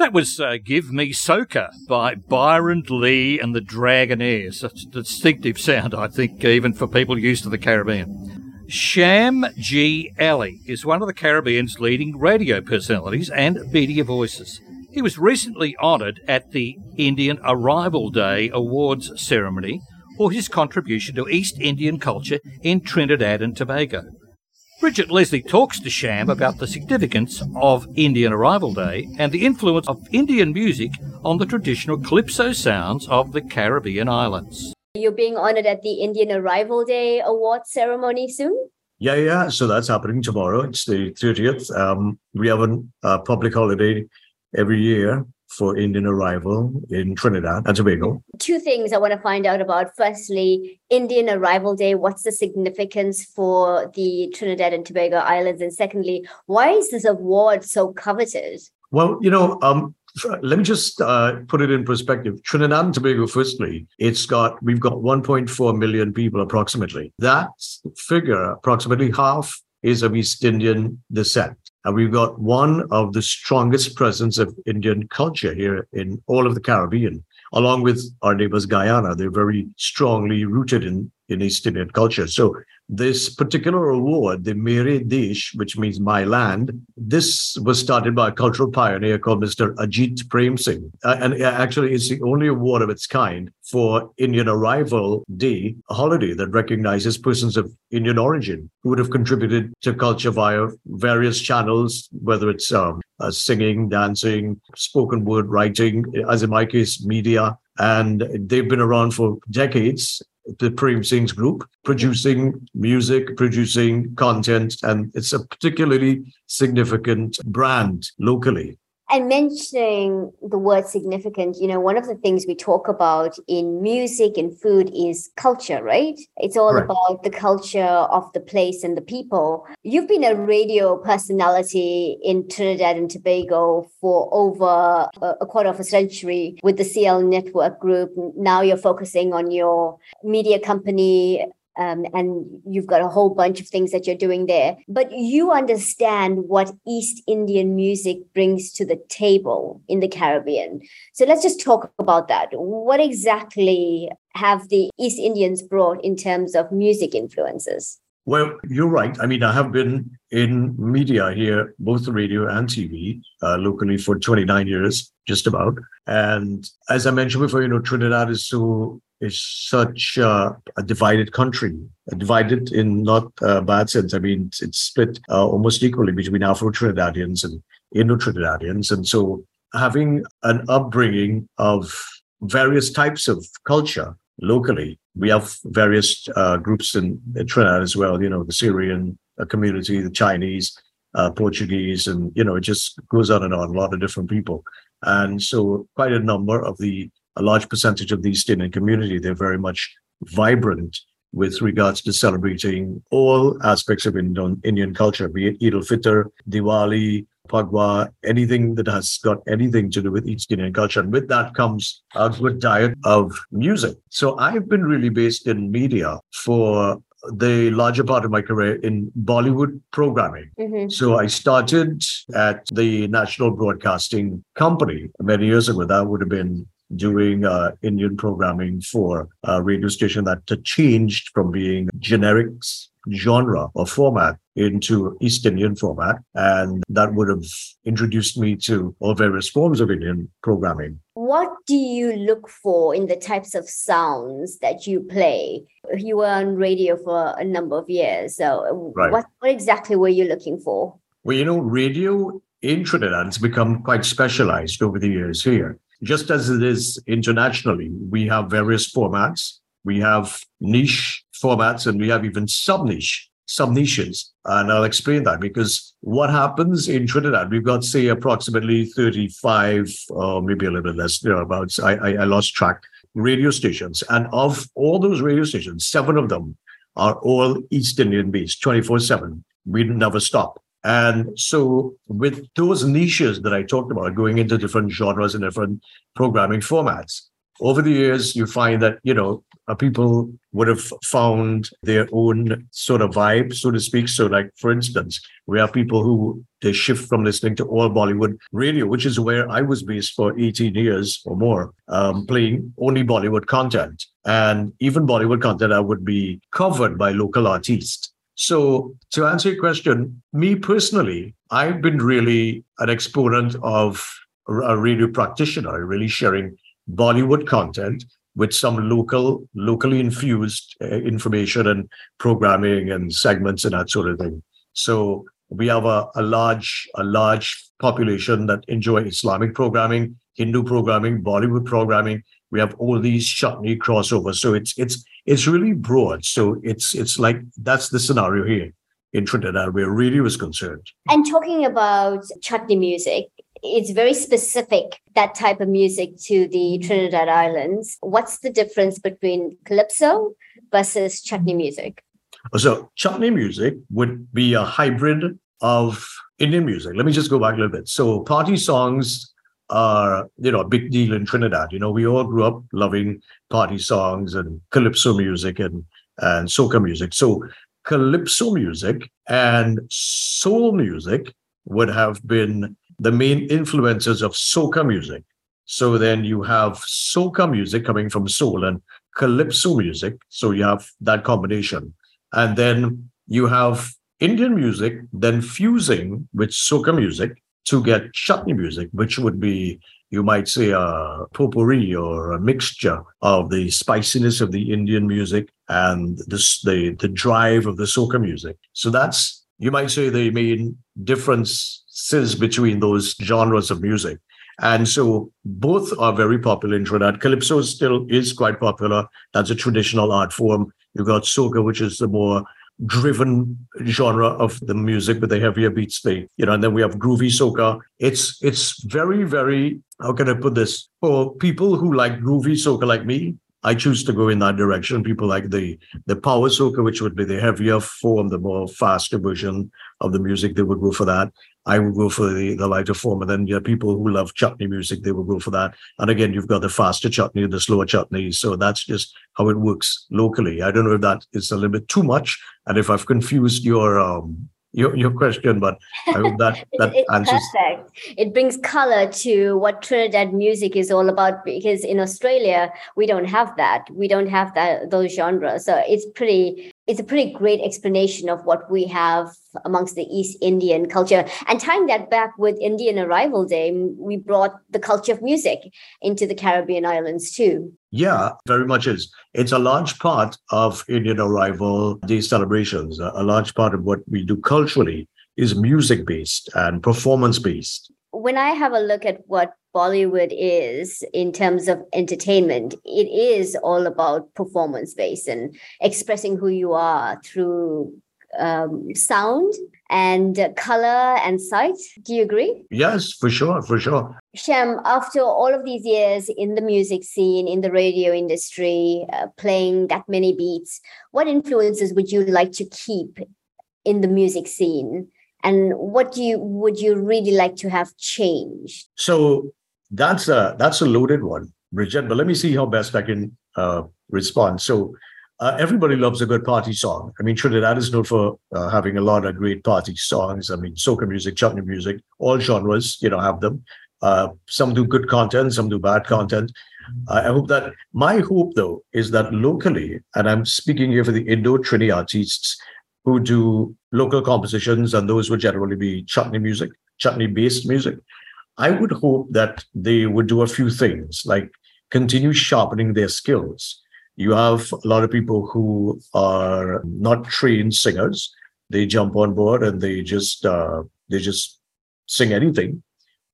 That was uh, Give Me Soca by Byron Lee and the Dragonaires. That's a distinctive sound, I think, even for people used to the Caribbean. Sham G. Ali is one of the Caribbean's leading radio personalities and media voices. He was recently honoured at the Indian Arrival Day Awards ceremony for his contribution to East Indian culture in Trinidad and Tobago. Bridgett Leslie talks to Sham about the significance of Indian Arrival Day and the influence of Indian music on the traditional calypso sounds of the Caribbean islands. You're being honored at the Indian Arrival Day award ceremony soon? Yeah, yeah. So that's happening tomorrow. It's the 30th. Um, we have a uh, public holiday every year for Indian arrival in Trinidad and Tobago. Two things I want to find out about. Firstly, Indian Arrival Day, what's the significance for the Trinidad and Tobago Islands? And secondly, why is this award so coveted? Well, you know, um, let me just uh, put it in perspective. Trinidad and Tobago, firstly, it's got we've got 1.4 million people approximately. That figure, approximately half, is of East Indian descent. And we've got one of the strongest presence of Indian culture here in all of the Caribbean, along with our neighbors Guyana. They're very strongly rooted in, in East Indian culture. So this particular award, the Mere Desh, which means my land, this was started by a cultural pioneer called Mr. Ajit Prem Singh. Uh, and actually, it's the only award of its kind for Indian Arrival Day, a holiday that recognizes persons of Indian origin who would have contributed to culture via various channels, whether it's um, uh, singing, dancing, spoken word, writing, as in my case, media. And they've been around for decades the Prem Singh's group, producing music, producing content, and it's a particularly significant brand locally. And mentioning the word significant, you know, one of the things we talk about in music and food is culture, right? It's all right. about the culture of the place and the people. You've been a radio personality in Trinidad and Tobago for over uh, a quarter of a century with the CL Network Group. Now you're focusing on your media company um, and you've got a whole bunch of things that you're doing there. But you understand what East Indian music brings to the table in the Caribbean. So let's just talk about that. What exactly have the East Indians brought in terms of music influences? Well, you're right. I mean, I have been in media here, both radio and TV, uh, locally for 29 years, just about. And as I mentioned before, you know, Trinidad is so is such uh, a divided country, divided in not a bad sense. I mean, it's split uh, almost equally between Afro Trinidadians and Indo Trinidadians. And so having an upbringing of various types of culture locally, we have various uh, groups in, in, Trinidad as well, you know, the Syrian uh, community, the Chinese, uh, Portuguese, and, you know, it just goes on and on, a lot of different people. And so quite a number of the a large percentage of the East Indian community, they're very much vibrant with regards to celebrating all aspects of Indian, Indian culture, be it Eid al-Fitr, Diwali, Phagwa, anything that has got anything to do with East Indian culture. And with that comes a good diet of music. So I've been really based in media for the larger part of my career in Bollywood programming. Mm-hmm. So I started at the National Broadcasting Company many years ago. That would have been doing uh, Indian programming for a radio station that changed from being generics genre or format into East Indian format. And that would have introduced me to all various forms of Indian programming. What do you look for in the types of sounds that you play? You were on radio for a number of years. So, right. what, what exactly were you looking for? Well, you know, radio in Trinidad has become quite specialized over the years here just as it is internationally, we have various formats. We have niche formats and we have even sub niche, sub niches. And I'll explain that because what happens in Trinidad, we've got, say, approximately 35 or maybe a little bit less, thereabouts. I, I, I lost track, radio stations. And of all those radio stations, seven of them are all East Indian based, 24 7. We never stop. And so, with those niches that I talked about, going into different genres and different programming formats, over the years, you find that, you know, uh, people would have found their own sort of vibe, so to speak. So, like for instance, we have people who they shift from listening to all Bollywood radio, which is where I was based for 18 years or more, um, playing only Bollywood content. And even Bollywood content I would be covered by local artists. So, to answer your question, me personally, I've been really an exponent of a radio practitioner, really sharing Bollywood content with some local, locally infused uh, information and programming and segments and that sort of thing. So we have a, a large, a large population that enjoy Islamic programming, Hindu programming, Bollywood programming. We have all these chutney crossovers. So it's it's it's really broad. So it's it's like that's the scenario here in Trinidad where radio is concerned. And talking about chutney music, it's very specific that type of music to the Trinidad Islands. What's the difference between calypso versus chutney music? So chutney music would be a hybrid of Indian music. Let me just go back a little bit. So party songs are, you know, a big deal in Trinidad. You know, we all grew up loving party songs and calypso music and and soca music. So calypso music and soul music would have been the main influences of soca music. So then you have soca music coming from soul and calypso music. So you have that combination. And then you have Indian music, then fusing with soca music to get chutney music, which would be, you might say, a potpourri or a mixture of the spiciness of the Indian music and this, the, the drive of the soca music. So that's, you might say, the main differences between those genres of music. And so both are very popular in Trinidad. Calypso still is quite popular. That's a traditional art form. You've got soca, which is the more driven genre of the music with the heavier beats they you know and then we have groovy soca. It's it's very very how can i put this? For people who like groovy soca like me I choose to go in that direction. People like the the power soca, which would be the heavier form, the more faster version of the music, they would go for that. I would go for the, the lighter form. And then you people who love chutney music, they would go for that. And again, you've got the faster chutney, the slower chutney. So that's just how it works locally. I don't know if that is a little bit too much. And if I've confused your um, your, your question, but I hope that that it's answers. Perfect. It brings color to what Trinidad music is all about because in Australia we don't have that. We don't have that those genres. So it's pretty it's a pretty great explanation of what we have amongst the East Indian culture. And tying that back with Indian Arrival Day, we brought the culture of music into the Caribbean islands too. Yeah, very much is. It's a large part of Indian Arrival Day celebrations. A large part of what we do culturally is music based and performance based. When I have a look at what Bollywood is in terms of entertainment. It is all about performance based and expressing who you are through um, sound and color and sight. Do you agree? Yes, for sure, for sure. Sham, after all of these years in the music scene, in the radio industry, uh, playing that many beats, what influences would you like to keep in the music scene? And what do you would you really like to have changed? So that's a that's a loaded one, Bridgett. But let me see how best I can uh, respond. So uh, everybody loves a good party song. I mean, Trinidad is known for uh, having a lot of great party songs. I mean, soca music, chutney music, all genres, you know, have them. Uh, some do good content, some do bad content. I hope that my hope, though, is that locally, and I'm speaking here for the Indo Trini artists who do local compositions, and those would generally be chutney music, chutney based music. I would hope that they would do a few things like continue sharpening their skills. You have a lot of people who are not trained singers. They jump on board and they just uh, they just sing anything,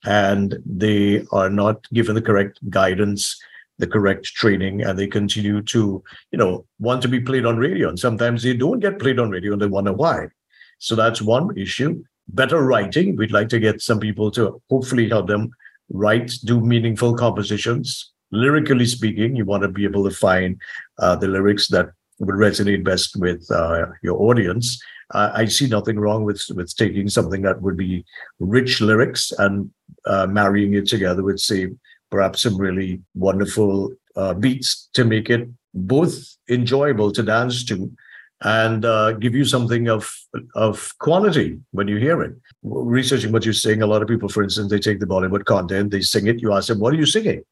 and they are not given the correct guidance, the correct training, and they continue to you know want to be played on radio. And sometimes they don't get played on radio, and they wonder why. So that's one issue better writing. We'd like to get some people to hopefully help them write, do meaningful compositions. Lyrically speaking, you want to be able to find uh, the lyrics that would resonate best with uh, your audience. Uh, I see nothing wrong with with taking something that would be rich lyrics and uh, marrying it together with, say, perhaps some really wonderful uh, beats to make it both enjoyable to dance to and uh, give you something of of quality when you hear it. Researching what you're saying, a lot of people, for instance, they take the Bollywood content, they sing it. You ask them, "What are you singing?"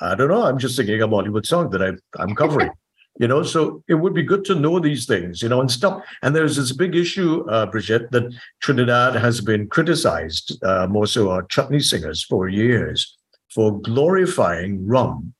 I don't know. I'm just singing a Bollywood song that I, I'm covering. you know, so it would be good to know these things, you know, and stuff. And there's this big issue, uh, Bridgett, that Trinidad has been criticized, uh, more so our chutney singers for years, for glorifying rum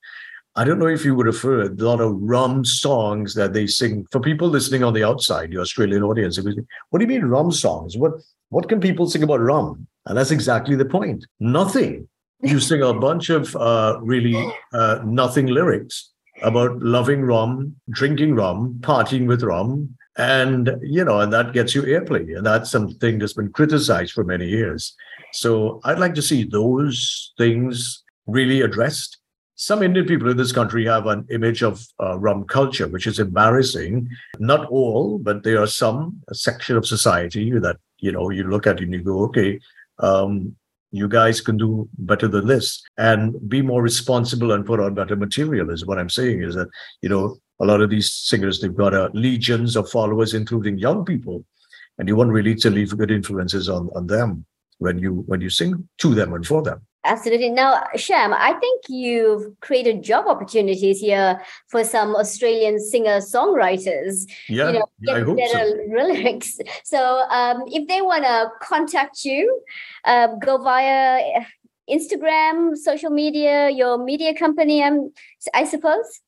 I don't know if you would have heard a lot of rum songs that they sing. For people listening on the outside, the Australian audience, what do you mean rum songs? What what can people sing about rum? And that's exactly the point. Nothing. You sing a bunch of uh, really uh, nothing lyrics about loving rum, drinking rum, partying with rum, and you know, and that gets you airplay, and that's something that's been criticized for many years. So I'd like to see those things really addressed some Indian people in this country have an image of uh, rum culture, which is embarrassing. Not all, but there are some section of society that you know you look at and you go, okay, um, you guys can do better than this and be more responsible and put on better material. Is what I'm saying. Is that you know a lot of these singers they've got uh, legions of followers, including young people, and you want really to leave good influences on on them when you when you sing to them and for them. Absolutely. Now, Sham, I think you've created job opportunities here for some Australian singer songwriters. Yeah, you know, I hope so. lyrics. So, um, if they want to contact you, uh, go via Instagram, social media, your media company. Um, I suppose.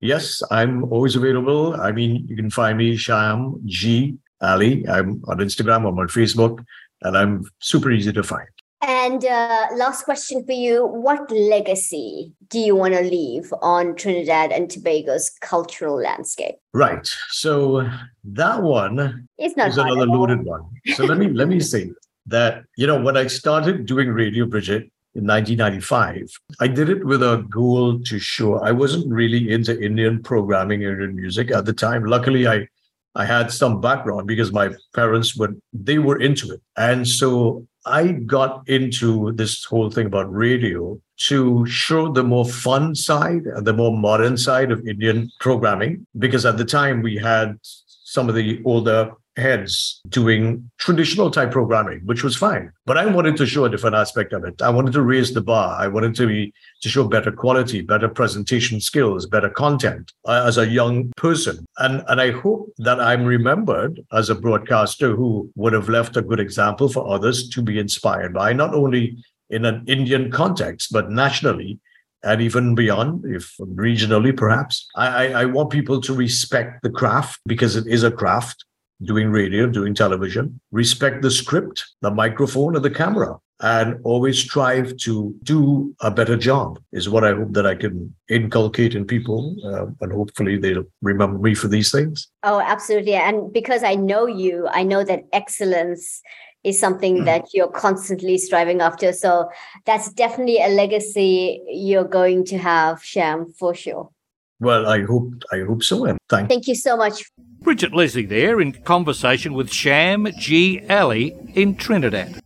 Yes, I'm always available. I mean, you can find me Sham G Ali. I'm on Instagram. I'm on Facebook, and I'm super easy to find. And uh, last question for you What legacy do you want to leave on Trinidad and Tobago's cultural landscape? Right. So that one it's not is another loaded one. So let me let me say that, you know, when I started doing Radio Bridgett in 1995, I did it with a goal to show I wasn't really into Indian programming, Indian music at the time. Luckily, I I had some background because my parents were they were into it. And so I got into this whole thing about radio to show the more fun side and the more modern side of Indian programming, because at the time we had some of the older heads doing traditional type programming, which was fine. But I wanted to show a different aspect of it. I wanted to raise the bar. I wanted to be to show better quality, better presentation skills, better content uh, as a young person. And and I hope that I'm remembered as a broadcaster who would have left a good example for others to be inspired by, not only in an Indian context, but nationally and even beyond, if regionally perhaps. I, I, I, want people to respect the craft because it is a craft doing radio, doing television, respect the script, the microphone, and the camera, and always strive to do a better job, is what I hope that I can inculcate in people. Uh, and hopefully they'll remember me for these things. Oh, absolutely. And because I know you, I know that excellence is something mm. that you're constantly striving after. So that's definitely a legacy you're going to have, Sham, for sure. Well, I hope I hope so. And thank thank you so much. Bridgett Leslie there in conversation with Sham G. Ali in Trinidad.